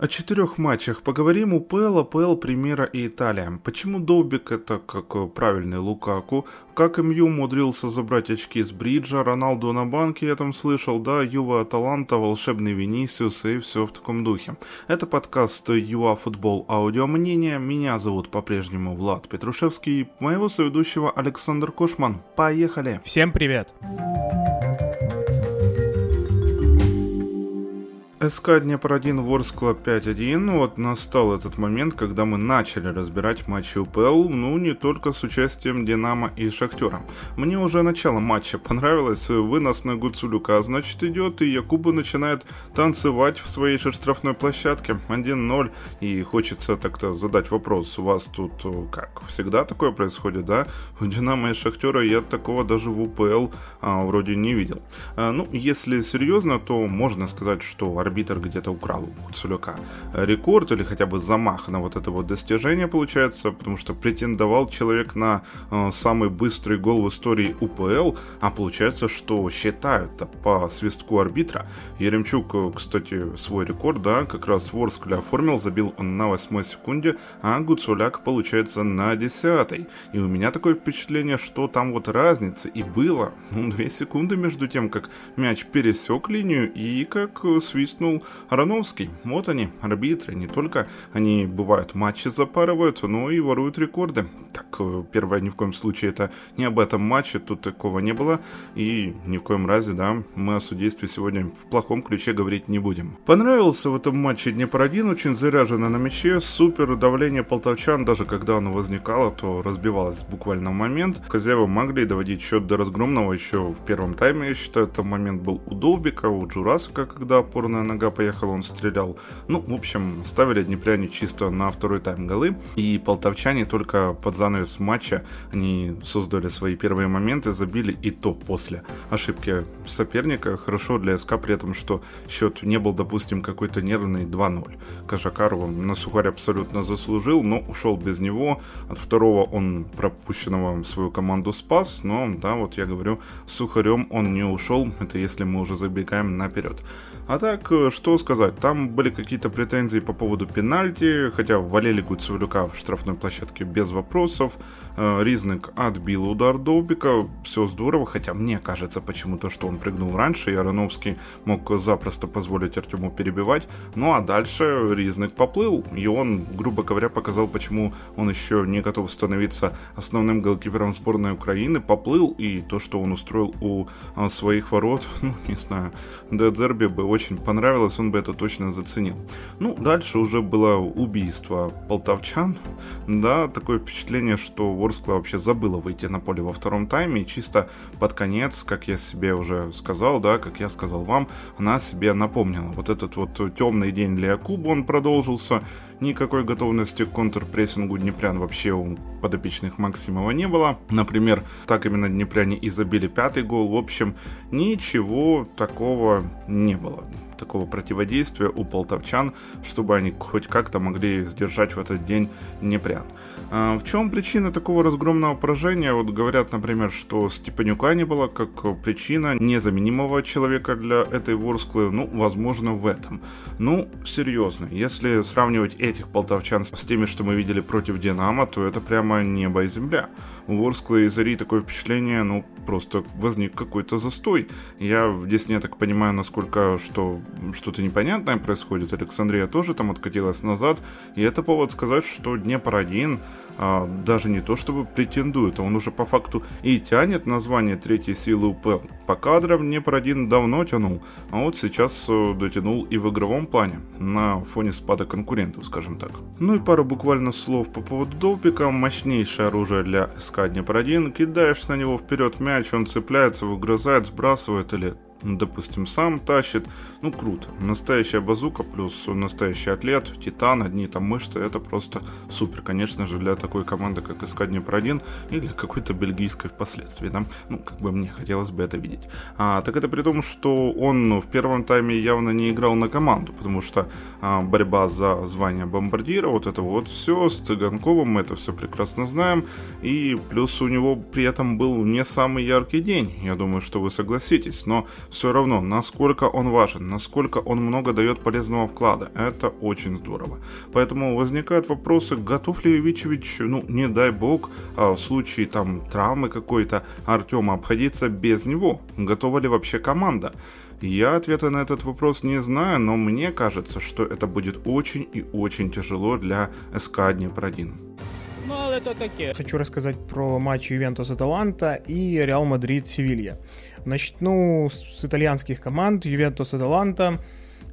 О четырех матчах поговорим. УПЛ, АПЛ, Примера и Италия. Почему Довбик это как правильный Лукаку? Как МЮ умудрился забрать очки с Бриджа, Роналду на банке, я там слышал, да, Юва Аталанта, волшебный Венисиус и все в таком духе. Это подкаст ЮА Футбол Аудио Мнение. Меня зовут по-прежнему Влад Петрушевский, моего соведущего Александр Кошман. Поехали! Всем привет! СК Днепр-1, Ворскла 5-1. Вот настал этот момент, когда мы начали разбирать матчи УПЛ, ну не только с участием Динамо и Шахтера. Мне уже начало матча понравилось, вынос на Гуцулюка, значит идет, и Якуба начинает танцевать в своей же штрафной площадке 1-0. И хочется так-то задать вопрос, у вас тут э, как, всегда такое происходит, да? У Динамо и Шахтера я такого даже в УПЛ а, вроде не видел. А, ну, если серьезно, то можно сказать, что арбитр где-то украл у Гуцуляка рекорд или хотя бы замах на вот это вот достижение получается, потому что претендовал человек на э, самый быстрый гол в истории УПЛ, а получается, что считают по свистку арбитра. Еремчук, э, кстати, свой рекорд, да, как раз Ворскля оформил, забил он на 8 секунде, а Гуцуляк, получается, на 10 И у меня такое впечатление, что там вот разница и было, ну, 2 секунды между тем, как мяч пересек линию и как свист свистнул Ароновский. Вот они, арбитры, не только они бывают матчи запарывают, но и воруют рекорды. Так, э, первое, ни в коем случае это не об этом матче, тут такого не было, и ни в коем разе, да, мы о судействе сегодня в плохом ключе говорить не будем. Понравился в этом матче Днепр-1, очень заряжено на мяче, супер давление полтовчан, даже когда оно возникало, то разбивалось буквально в момент. Хозяева могли доводить счет до разгромного еще в первом тайме, я считаю, этот момент был у Довбика, у Джурасика, когда опорная нога поехала, он стрелял. Ну, в общем, ставили Днепряне чисто на второй тайм голы. И полтовчане только под занавес матча они создали свои первые моменты, забили и то после ошибки соперника. Хорошо для СК при этом, что счет не был, допустим, какой-то нервный 2-0. Кажакарова на сухарь абсолютно заслужил, но ушел без него. От второго он пропущенного свою команду спас, но, да, вот я говорю, сухарем он не ушел. Это если мы уже забегаем наперед. А так, что сказать, там были какие-то претензии по поводу пенальти, хотя валили Гуцевлюка в штрафной площадке без вопросов. Э, Ризник отбил удар Довбика, все здорово, хотя мне кажется почему-то, что он прыгнул раньше, и Ароновский мог запросто позволить Артему перебивать. Ну а дальше Ризник поплыл, и он, грубо говоря, показал, почему он еще не готов становиться основным голкипером сборной Украины, поплыл, и то, что он устроил у э, своих ворот, ну, не знаю, Дедзерби бы очень очень понравилось, он бы это точно заценил. Ну, дальше уже было убийство полтовчан. Да, такое впечатление, что Ворскла вообще забыла выйти на поле во втором тайме. И чисто под конец, как я себе уже сказал, да, как я сказал вам, она себе напомнила. Вот этот вот темный день для Якуба, он продолжился. Никакой готовности к контрпрессингу Днепрян вообще у подопечных Максимова не было. Например, так именно Днепряне и забили пятый гол. В общем, ничего такого не было такого противодействия у полтовчан, чтобы они хоть как-то могли сдержать в этот день Днепрян. А в чем причина такого разгромного поражения? Вот говорят, например, что Степанюка не было как причина незаменимого человека для этой Ворсклы. Ну, возможно, в этом. Ну, серьезно, если сравнивать этих полтовчан с теми, что мы видели против Динамо, то это прямо небо и земля. У Ворсклы и Зари такое впечатление, ну, просто возник какой-то застой. Я в Десне так понимаю, насколько что что-то непонятное происходит. Александрия тоже там откатилась назад. И это повод сказать, что Днепр-1 а, даже не то чтобы претендует, он уже по факту и тянет название третьей силы УПЛ. По кадрам Днепр-1 давно тянул, а вот сейчас э, дотянул и в игровом плане, на фоне спада конкурентов, скажем так. Ну и пару буквально слов по поводу Довбика. Мощнейшее оружие для СК Днепр-1. Кидаешь на него вперед мяч, он цепляется, выгрызает, сбрасывает или допустим, сам тащит. Ну, круто. Настоящая базука плюс настоящий атлет, титан, одни там мышцы, это просто супер, конечно же, для такой команды, как СК Днепр-1 или какой-то бельгийской впоследствии, да. Ну, как бы мне хотелось бы это видеть. А, так это при том, что он в первом тайме явно не играл на команду, потому что а, борьба за звание бомбардира, вот это вот все с Цыганковым, мы это все прекрасно знаем, и плюс у него при этом был не самый яркий день, я думаю, что вы согласитесь, но все равно, насколько он важен, насколько он много дает полезного вклада, это очень здорово. Поэтому возникают вопросы, готов ли Ивичевич, ну, не дай бог, а в случае там травмы какой-то Артема обходиться без него? Готова ли вообще команда? Я ответа на этот вопрос не знаю, но мне кажется, что это будет очень и очень тяжело для СК Днепр-1. Ну, але то таке. Хочу рассказать про матч Ювентус Аталанта и Реал Мадрид Севилья. Начну с итальянских команд Ювентус Аталанта.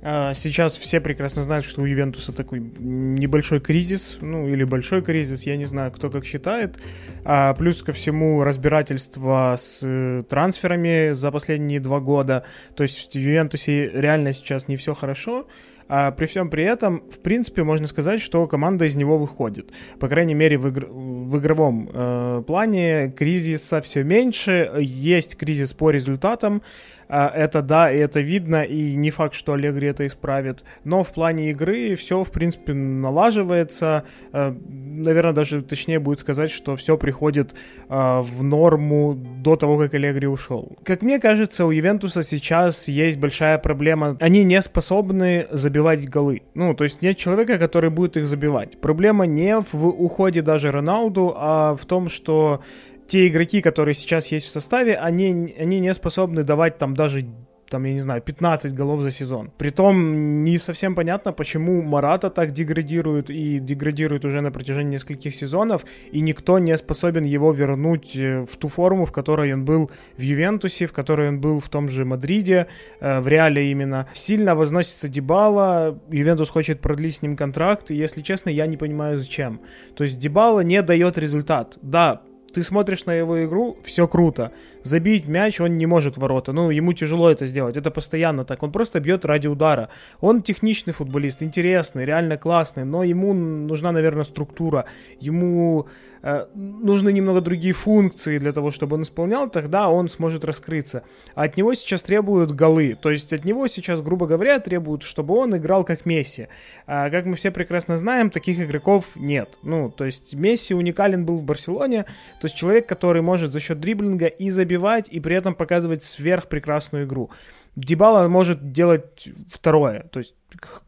А, сейчас все прекрасно знают, что у Ювентуса такой небольшой кризис, ну или большой кризис, я не знаю, кто как считает. А плюс ко всему разбирательство с э, трансферами за последние два года. То есть в Ювентусе реально сейчас не все хорошо. А при всем при этом, в принципе, можно сказать, что команда из него выходит. По крайней мере, в, игр... в игровом э, плане кризиса все меньше. Есть кризис по результатам. А, это да, и это видно, и не факт, что Аллегри это исправит. Но в плане игры все, в принципе, налаживается. А, наверное, даже точнее будет сказать, что все приходит а, в норму до того, как Аллегри ушел. Как мне кажется, у Ювентуса сейчас есть большая проблема. Они не способны забивать голы. Ну, то есть нет человека, который будет их забивать. Проблема не в уходе даже Роналду, а в том, что те игроки, которые сейчас есть в составе, они, они не способны давать там даже там, я не знаю, 15 голов за сезон. Притом не совсем понятно, почему Марата так деградирует и деградирует уже на протяжении нескольких сезонов, и никто не способен его вернуть э, в ту форму, в которой он был в Ювентусе, в которой он был в том же Мадриде, э, в Реале именно. Сильно возносится Дебала, Ювентус хочет продлить с ним контракт, и, если честно, я не понимаю, зачем. То есть Дебала не дает результат. Да, ты смотришь на его игру, все круто. Забить мяч он не может в ворота. Ну, ему тяжело это сделать. Это постоянно так. Он просто бьет ради удара. Он техничный футболист, интересный, реально классный, но ему нужна, наверное, структура. Ему Э, нужны немного другие функции для того, чтобы он исполнял, тогда он сможет раскрыться. А от него сейчас требуют голы. То есть от него сейчас, грубо говоря, требуют, чтобы он играл как Месси. А, как мы все прекрасно знаем, таких игроков нет. Ну, то есть Месси уникален был в Барселоне. То есть человек, который может за счет дриблинга и забивать, и при этом показывать сверхпрекрасную игру. Дебала может делать второе, то есть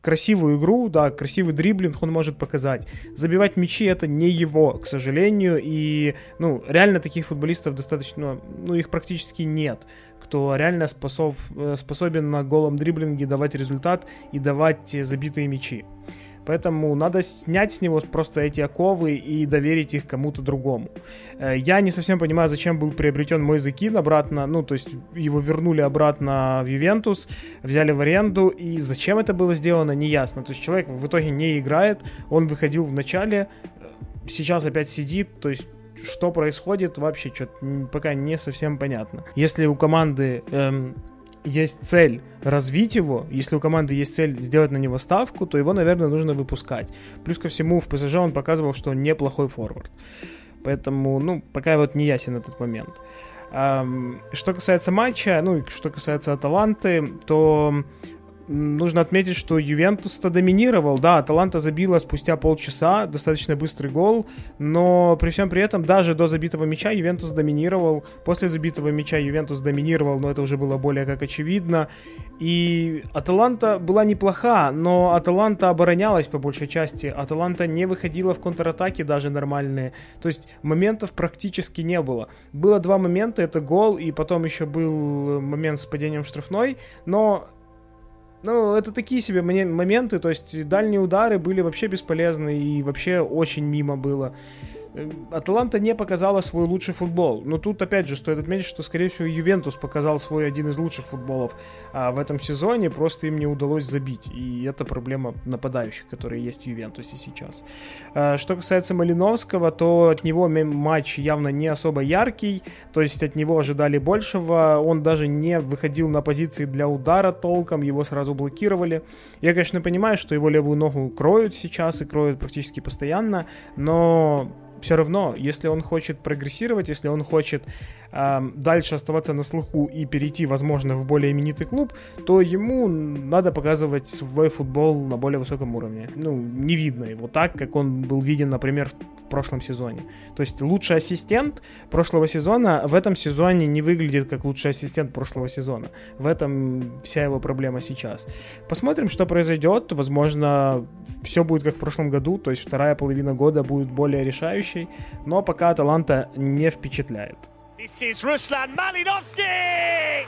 красивую игру, да, красивый дриблинг он может показать. Забивать мячи это не его, к сожалению, и, ну, реально таких футболистов достаточно, ну, их практически нет, кто реально способ, э, способен на голом дриблинге давать результат и давать забитые мячи. Поэтому надо снять с него просто эти оковы и доверить их кому-то другому. Э, я не совсем понимаю, зачем был приобретен мой Закин обратно, ну, то есть его вернули обратно в Ювентус, взяли в аренду, и зачем это было сделано, не ясно. То есть человек в итоге не играет, он выходил в начале, э, сейчас опять сидит, то есть что происходит, вообще что-то пока не совсем понятно. Если у команды эм, есть цель развить его, если у команды есть цель сделать на него ставку, то его, наверное, нужно выпускать. Плюс ко всему, в ПСЖ он показывал, что он неплохой форвард. Поэтому, ну, пока вот не ясен этот момент. Что касается матча, ну, и что касается Аталанты, то нужно отметить, что Ювентус-то доминировал. Да, Аталанта забила спустя полчаса, достаточно быстрый гол, но при всем при этом даже до забитого мяча Ювентус доминировал. После забитого мяча Ювентус доминировал, но это уже было более как очевидно. И Аталанта была неплоха, но Аталанта оборонялась по большей части. Аталанта не выходила в контратаки даже нормальные. То есть моментов практически не было. Было два момента, это гол, и потом еще был момент с падением штрафной, но ну, это такие себе моменты, то есть дальние удары были вообще бесполезны и вообще очень мимо было. Э, Аталанта не показала свой лучший футбол. Но тут, опять же, стоит отметить, что, скорее всего, Ювентус показал свой один из лучших футболов а в этом сезоне, просто им не удалось забить. И это проблема нападающих, которые есть в Ювентусе сейчас. А, что касается Малиновского, то от него матч явно не особо яркий, то есть от него ожидали большего. Он даже не выходил на позиции для удара толком, его сразу блокировали. Я, конечно, понимаю, что его левую ногу кроют сейчас и кроют практически постоянно, но все равно, если он хочет прогрессировать, если он хочет э, дальше оставаться на слуху и перейти, возможно, в более именитый клуб, то ему надо показывать свой футбол на более высоком уровне. Ну, не видно его так, как он был виден, например, в прошлом сезоне. То есть лучший ассистент прошлого сезона в этом сезоне не выглядит как лучший ассистент прошлого сезона. В этом вся его проблема сейчас. Посмотрим, что произойдет. Возможно, все будет как в прошлом году, то есть вторая половина года будет более решающей, но пока Аталанта не впечатляет. This is Ruslan Malinovsky!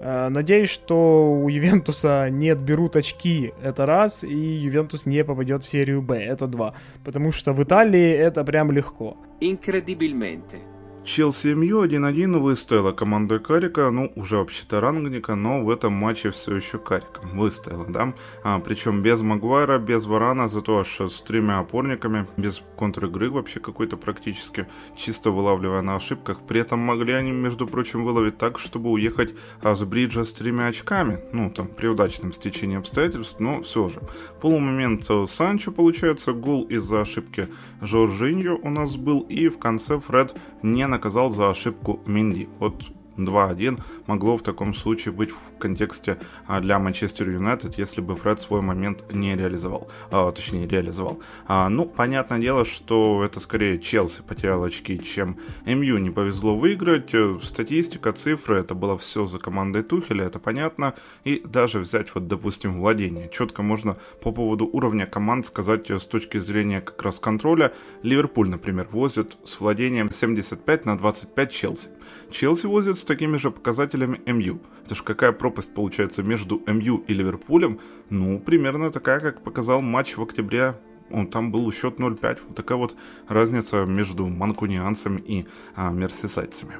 Э, надеюсь, что у Ювентуса не отберут очки, это раз, и Ювентус не попадет в серию Б, это два. Потому что в Италии это прям легко. Incredibilmente. Челси МЮ 1-1 выстояла команда Карика, ну, уже вообще-то рангника, но в этом матче все еще Карика выстояла, да? А, причем без Магуайра, без Варана, зато аж с тремя опорниками, без контр-игры вообще какой-то практически, чисто вылавливая на ошибках. При этом могли они, между прочим, выловить так, чтобы уехать а, с бриджа с тремя очками, ну, там, при удачном стечении обстоятельств, но все же. Полумомент Санчо, получается, гол из-за ошибки Жоржиньо у нас был, и в конце Фред не наказал за ошибку Минди. Вот 2-1 могло в таком случае быть в контексте а, для Манчестер Юнайтед, если бы Фред свой момент не реализовал. А, точнее, реализовал. А, ну, понятное дело, что это скорее Челси потерял очки, чем МЮ не повезло выиграть. Э, статистика, цифры, это было все за командой Тухеля, это понятно. И даже взять, вот, допустим, владение. Четко можно по поводу уровня команд сказать э, с точки зрения как раз контроля. Ливерпуль, например, возит с владением 75 на 25 Челси. Челси возит с такими же показателями МЮ. Это же какая пропасть получается между МЮ и Ливерпулем? Ну, примерно такая, как показал матч в октябре он, там был счет 0-5. Вот такая вот разница между манкунианцами и а, мерсисайдцами.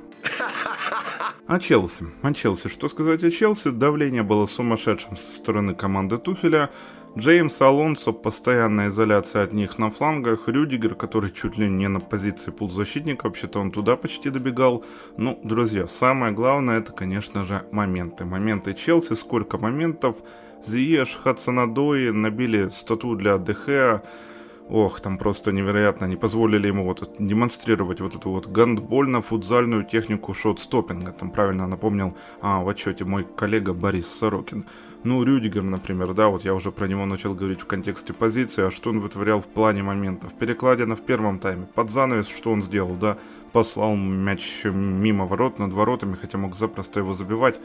А Челси? А Челси? Что сказать о Челси? Давление было сумасшедшим со стороны команды Тухеля. Джеймс Алонсо, постоянная изоляция от них на флангах, Рюдигер, который чуть ли не на позиции полузащитника, вообще-то он туда почти добегал. Ну, друзья, самое главное это, конечно же, моменты. Моменты Челси, сколько моментов. Зиеш, Хадсонадои набили стату для ДХ. Ох, там просто невероятно. Не позволили ему вот демонстрировать вот эту вот гандбольно-футзальную технику шот-стоппинга. Там правильно напомнил а, в отчете мой коллега Борис Сорокин. Ну, Рюдигер, например, да, вот я уже про него начал говорить в контексте позиции, а что он вытворял в плане моментов. Перекладина в первом тайме, под занавес, что он сделал, да, послал мяч мимо ворот, над воротами, хотя мог запросто его забивать.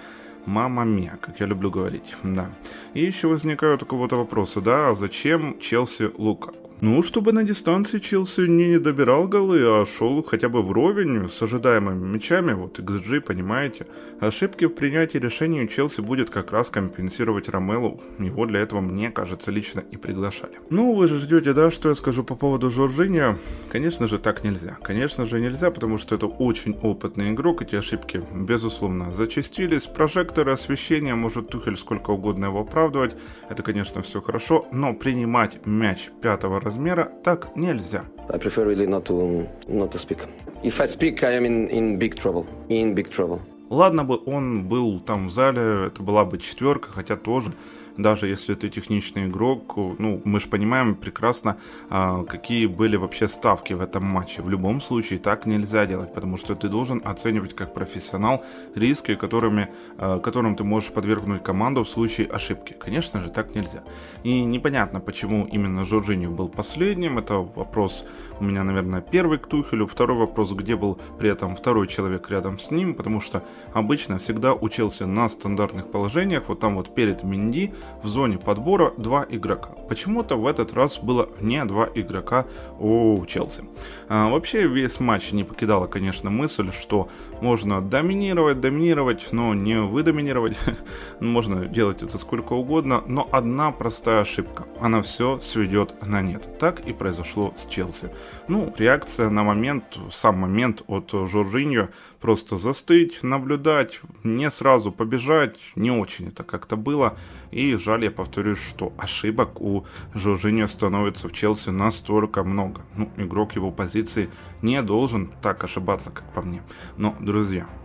Мама мия, как я люблю говорить, да. И еще возникают у кого-то вопросы, да, а зачем Челси Лука? Ну, чтобы на дистанции Челси не, добирал голы, а шел хотя бы вровень с ожидаемыми мячами, вот XG, понимаете. Ошибки в принятии решений у Челси будет как раз компенсировать Ромелу. Его для этого, мне кажется, лично и приглашали. Ну, вы же ждете, да, что я скажу по поводу Жоржиния? Конечно же, так нельзя. Конечно же, нельзя, потому что это очень опытный игрок, эти ошибки, безусловно, зачастились. Прожекторы, освещение, может Тухель сколько угодно его оправдывать. Это, конечно, все хорошо, но принимать мяч пятого размера так нельзя. I prefer really not to, not to speak. If I speak, I am in, in big trouble. In big trouble. Ладно бы он был там в зале, это была бы четверка, хотя тоже даже если ты техничный игрок, ну, мы же понимаем прекрасно, а, какие были вообще ставки в этом матче. В любом случае так нельзя делать, потому что ты должен оценивать как профессионал риски, которыми, а, которым ты можешь подвергнуть команду в случае ошибки. Конечно же, так нельзя. И непонятно, почему именно Жоржиньо был последним. Это вопрос у меня, наверное, первый к Тухелю. Второй вопрос, где был при этом второй человек рядом с ним, потому что обычно всегда учился на стандартных положениях, вот там вот перед Минди в зоне подбора два игрока. Почему-то в этот раз было не два игрока у Челси. А, вообще весь матч не покидала, конечно, мысль, что можно доминировать, доминировать, но не выдоминировать. можно делать это сколько угодно, но одна простая ошибка. Она все сведет на нет. Так и произошло с Челси. Ну, реакция на момент, сам момент от Жоржиньо, просто застыть, наблюдать, не сразу побежать, не очень это как-то было. И жаль, я повторюсь, что ошибок у Жоржиньо становится в Челси настолько много. Ну, игрок его позиции не должен так ошибаться, как по мне. Но, друзья,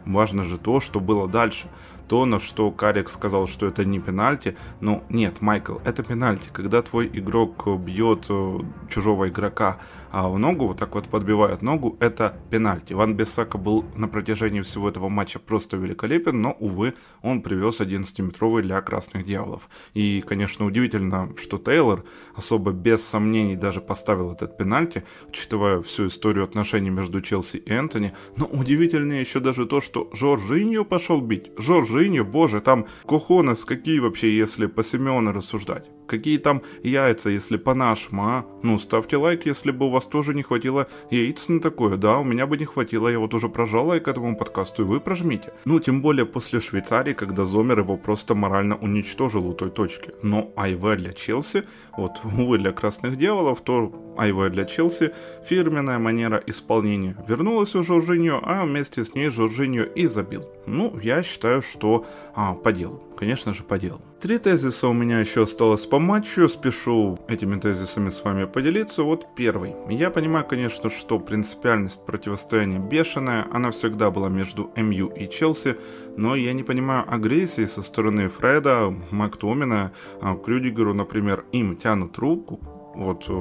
важно же то, что было дальше. То, на что Карик сказал, что это не пенальти, ну нет, Майкл, это пенальти, когда твой игрок бьет э, чужого игрока а в ногу, вот так вот подбивает ногу, это пенальти. Ван Бессака был на протяжении всего этого матча просто великолепен, но, увы, он привез 11-метровый для красных дьяволов. И, конечно, удивительно, что Тейлор особо без сомнений даже поставил этот пенальти, учитывая всю историю отношений между Челси и Энтони. Но удивительнее еще даже то, что Жоржиньо пошел бить. Жоржиньо, боже, там кохонес какие вообще, если по Симеоне рассуждать. Какие там яйца, если по-нашему, а? Ну, ставьте лайк, если бы у вас тоже не хватило яиц на такое. Да, у меня бы не хватило, я вот уже прожал лайк этому подкасту, и вы прожмите. Ну, тем более после Швейцарии, когда Зомер его просто морально уничтожил у той точки. Но АйВ для Челси, вот, увы, для красных дьяволов, то АйВ для Челси, фирменная манера исполнения. Вернулась у Жоржиньо, а вместе с ней Жоржиньо и забил. Ну, я считаю, что а, по делу. Конечно же, по делу. Три тезиса у меня еще осталось по матчу. Спешу этими тезисами с вами поделиться. Вот первый. Я понимаю, конечно, что принципиальность противостояния бешеная. Она всегда была между МЮ и Челси. Но я не понимаю агрессии со стороны Фреда, Мактомина, а, к Рюдигеру, например. Им тянут руку. Вот э,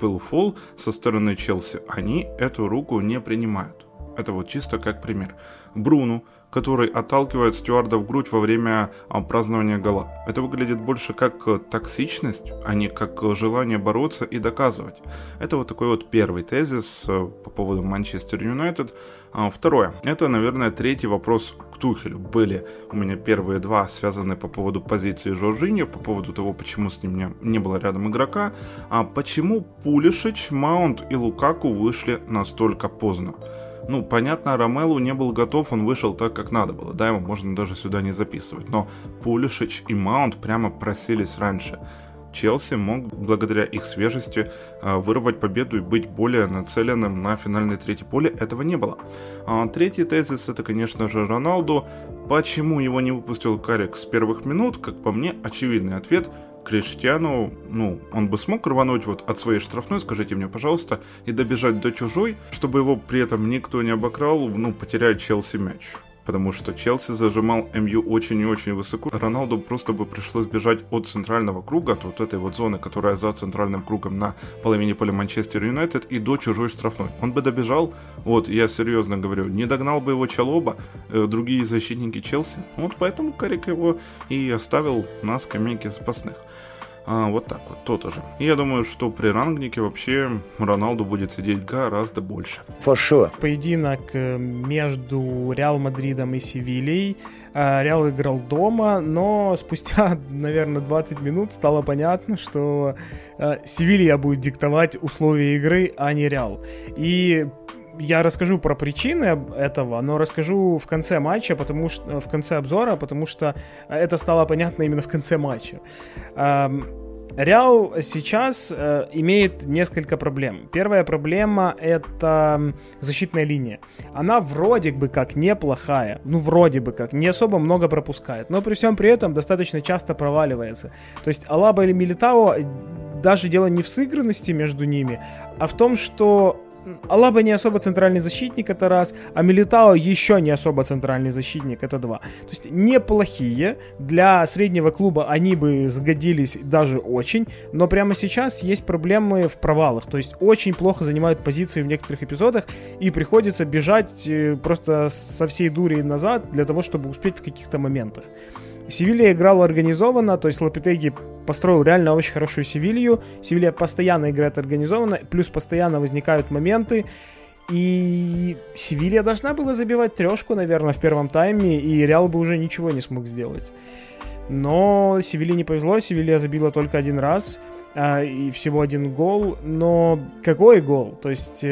был фол со стороны Челси. Они эту руку не принимают. Это вот чисто как пример. Бруну который отталкивает стюарда в грудь во время а, празднования гола. Это выглядит больше как э, токсичность, а не как э, желание бороться и доказывать. Это вот такой вот первый тезис э, по поводу Манчестер Юнайтед. А, второе. Это, наверное, третий вопрос к Тухелю. Были у меня первые два связаны по поводу позиции Жоржиньо, по поводу того, почему с ним не, не было рядом игрока, а почему Пулишич, Маунт и Лукаку вышли настолько поздно. Ну, понятно, Ромелу не был готов, он вышел так, как надо было. Да, его можно даже сюда не записывать. Но Пулишич и Маунт прямо просились раньше. Челси мог, благодаря их свежести, а, вырвать победу и быть более нацеленным на финальное третье поле. Этого не было. А третий тезис это, конечно же, Роналду. Почему его не выпустил Карик с первых минут? Как по мне, очевидный ответ – Криштиану, ну, он бы смог рвануть вот от своей штрафной, скажите мне, пожалуйста, и добежать до чужой, чтобы его при этом никто не обокрал, ну, потерять Челси мяч потому что Челси зажимал МЮ очень и очень высоко. Роналду просто бы пришлось бежать от центрального круга, от вот этой вот зоны, которая за центральным кругом на половине поля Манчестер Юнайтед, и до чужой штрафной. Он бы добежал, вот, я серьезно говорю, не догнал бы его Чалоба, э, другие защитники Челси. Вот поэтому Карик его и оставил на скамейке запасных. А, вот так вот, то тоже. И я думаю, что при рангнике вообще Роналду будет сидеть гораздо больше. For sure. Поединок э, между Реал Мадридом и Севильей. Э, Реал играл дома, но спустя, наверное, 20 минут стало понятно, что э, Севилья будет диктовать условия игры, а не Реал. И я расскажу про причины этого, но расскажу в конце матча, потому что в конце обзора, потому что это стало понятно именно в конце матча. Реал сейчас э, имеет несколько проблем. Первая проблема это защитная линия. Она вроде бы как неплохая, ну вроде бы как, не особо много пропускает, но при всем при этом достаточно часто проваливается. То есть Алаба или Милитао даже дело не в сыгранности между ними, а в том, что Алаба не особо центральный защитник, это раз, а Милитао еще не особо центральный защитник, это два. То есть неплохие, для среднего клуба они бы сгодились даже очень, но прямо сейчас есть проблемы в провалах, то есть очень плохо занимают позиции в некоторых эпизодах, и приходится бежать э, просто со всей дури назад для того, чтобы успеть в каких-то моментах. Севилья играла организованно, то есть Лапитеги построил реально очень хорошую Севилью. Севилья постоянно играет организованно, плюс постоянно возникают моменты. И Севилья должна была забивать трешку, наверное, в первом тайме, и Реал бы уже ничего не смог сделать. Но Севилье не повезло, Севилья забила только один раз, а, и всего один гол. Но какой гол? То есть...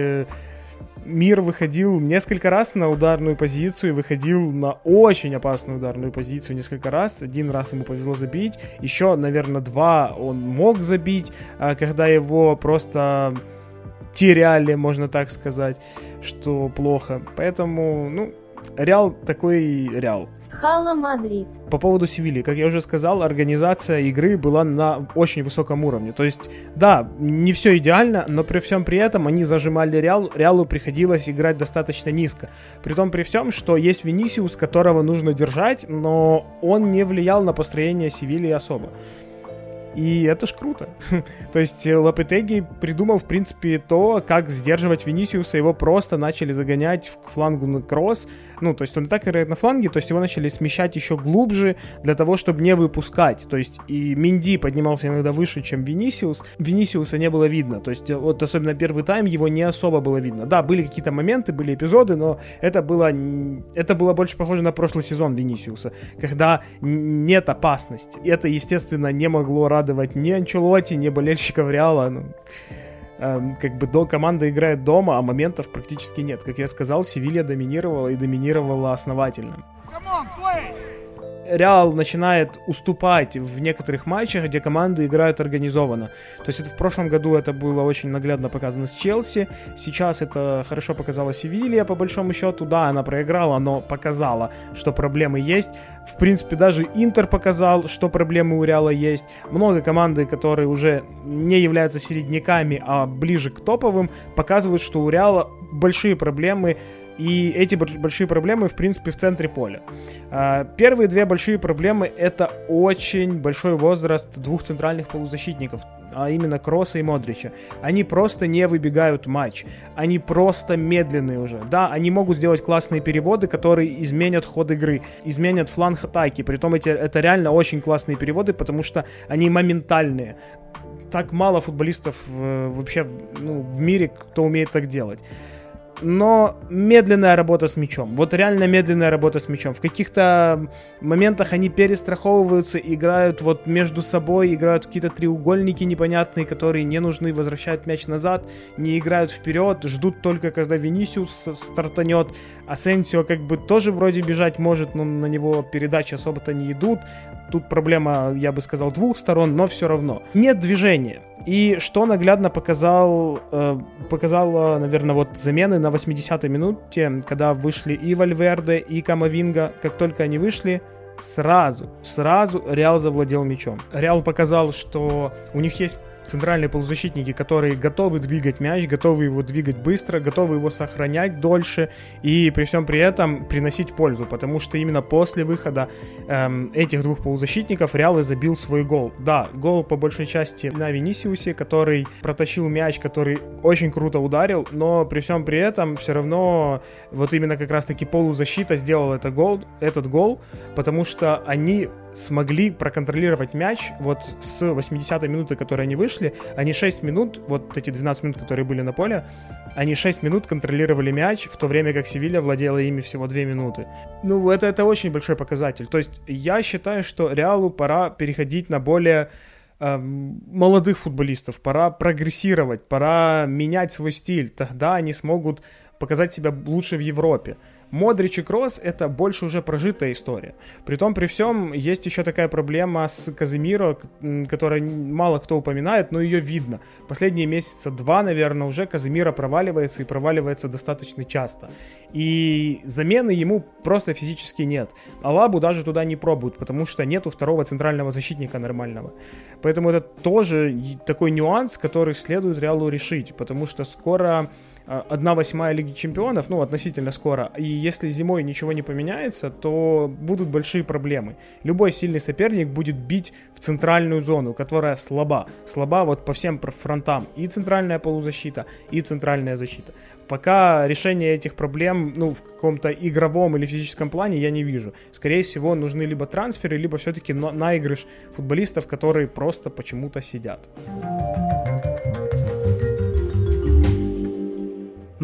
Мир выходил несколько раз на ударную позицию, выходил на очень опасную ударную позицию несколько раз. Один раз ему повезло забить, еще, наверное, два он мог забить, а когда его просто теряли, можно так сказать, что плохо. Поэтому, ну, Реал такой Реал. Hala Madrid. По поводу Севильи, как я уже сказал, организация игры была на очень высоком уровне. То есть, да, не все идеально, но при всем при этом они зажимали Реал, Реалу приходилось играть достаточно низко. При том при всем, что есть Венисиус, которого нужно держать, но он не влиял на построение Севильи особо. И это ж круто. то есть э, Лапетеги придумал, в принципе, то, как сдерживать Венисиуса. Его просто начали загонять к флангу на кросс. Ну, то есть он и так играет на фланге, то есть его начали смещать еще глубже для того, чтобы не выпускать. То есть и Минди поднимался иногда выше, чем Венисиус. Венисиуса не было видно. То есть э, вот особенно первый тайм его не особо было видно. Да, были какие-то моменты, были эпизоды, но это было, это было больше похоже на прошлый сезон Венисиуса, когда нет опасности. Это, естественно, не могло радовать ни Анчелоти, ни болельщиков Реала. Ну, как бы до команда играет дома, а моментов практически нет. Как я сказал, Севилья доминировала и доминировала основательно. Come on, play! Реал начинает уступать в некоторых матчах, где команды играют организованно. То есть это в прошлом году это было очень наглядно показано с Челси, сейчас это хорошо показала Севилья, по большому счету, да, она проиграла, но показала, что проблемы есть. В принципе, даже Интер показал, что проблемы у Реала есть. Много команды, которые уже не являются середняками, а ближе к топовым, показывают, что у Реала большие проблемы и эти большие проблемы, в принципе, в центре поля. А, первые две большие проблемы — это очень большой возраст двух центральных полузащитников, а именно Кросса и Модрича. Они просто не выбегают матч. Они просто медленные уже. Да, они могут сделать классные переводы, которые изменят ход игры, изменят фланг атаки. Притом эти, это реально очень классные переводы, потому что они моментальные так мало футболистов вообще ну, в мире, кто умеет так делать но медленная работа с мячом. Вот реально медленная работа с мячом. В каких-то моментах они перестраховываются, играют вот между собой, играют какие-то треугольники непонятные, которые не нужны, возвращают мяч назад, не играют вперед, ждут только, когда Венисиус стартанет. Асенсио как бы тоже вроде бежать может, но на него передачи особо-то не идут. Тут проблема, я бы сказал, двух сторон, но все равно. Нет движения. И что наглядно показал, э, показала, наверное, вот замены на 80-й минуте, когда вышли и Вальверде, и Камовинга. Как только они вышли, сразу, сразу Реал завладел мячом. Реал показал, что у них есть центральные полузащитники, которые готовы двигать мяч, готовы его двигать быстро, готовы его сохранять дольше и при всем при этом приносить пользу, потому что именно после выхода эм, этих двух полузащитников Реал и забил свой гол. Да, гол по большей части на Венисиусе, который протащил мяч, который очень круто ударил, но при всем при этом все равно вот именно как раз-таки полузащита сделал это гол, этот гол, потому что они смогли проконтролировать мяч вот с 80-й минуты, которые они вышли, они 6 минут, вот эти 12 минут, которые были на поле, они 6 минут контролировали мяч, в то время как Севилья владела ими всего 2 минуты. Ну, это, это очень большой показатель. То есть я считаю, что Реалу пора переходить на более эм, молодых футболистов, пора прогрессировать, пора менять свой стиль. Тогда они смогут показать себя лучше в Европе. Модрич и Кросс — это больше уже прожитая история. При том, при всем, есть еще такая проблема с Казимиро, которая мало кто упоминает, но ее видно. Последние месяца два, наверное, уже Казимиро проваливается и проваливается достаточно часто. И замены ему просто физически нет. Алабу даже туда не пробуют, потому что нету второго центрального защитника нормального. Поэтому это тоже такой нюанс, который следует Реалу решить, потому что скоро а, одна восьмая Лиги Чемпионов, ну, относительно скоро, и если зимой ничего не поменяется, то будут большие проблемы. Любой сильный соперник будет бить в центральную зону, которая слаба. Слаба вот по всем фронтам. И центральная полузащита, и центральная защита. Пока решение этих проблем, ну, в каком-то игровом или физическом плане я не вижу. Скорее всего, нужны либо трансферы, либо все-таки наигрыш футболистов, которые просто почему-то сидят.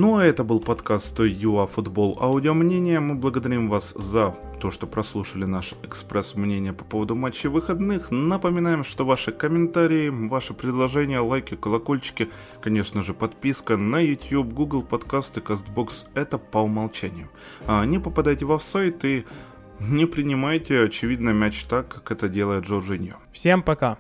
Ну а это был подкаст ЮА Футбол Аудио Мнение. Мы благодарим вас за то, что прослушали наш экспресс-мнение по поводу матчей выходных. Напоминаем, что ваши комментарии, ваши предложения, лайки, колокольчики, конечно же подписка на YouTube, Google подкасты, CastBox – это по умолчанию. А не попадайте в сайт и не принимайте, очевидно, мяч так, как это делает Джорджиньо. Всем пока!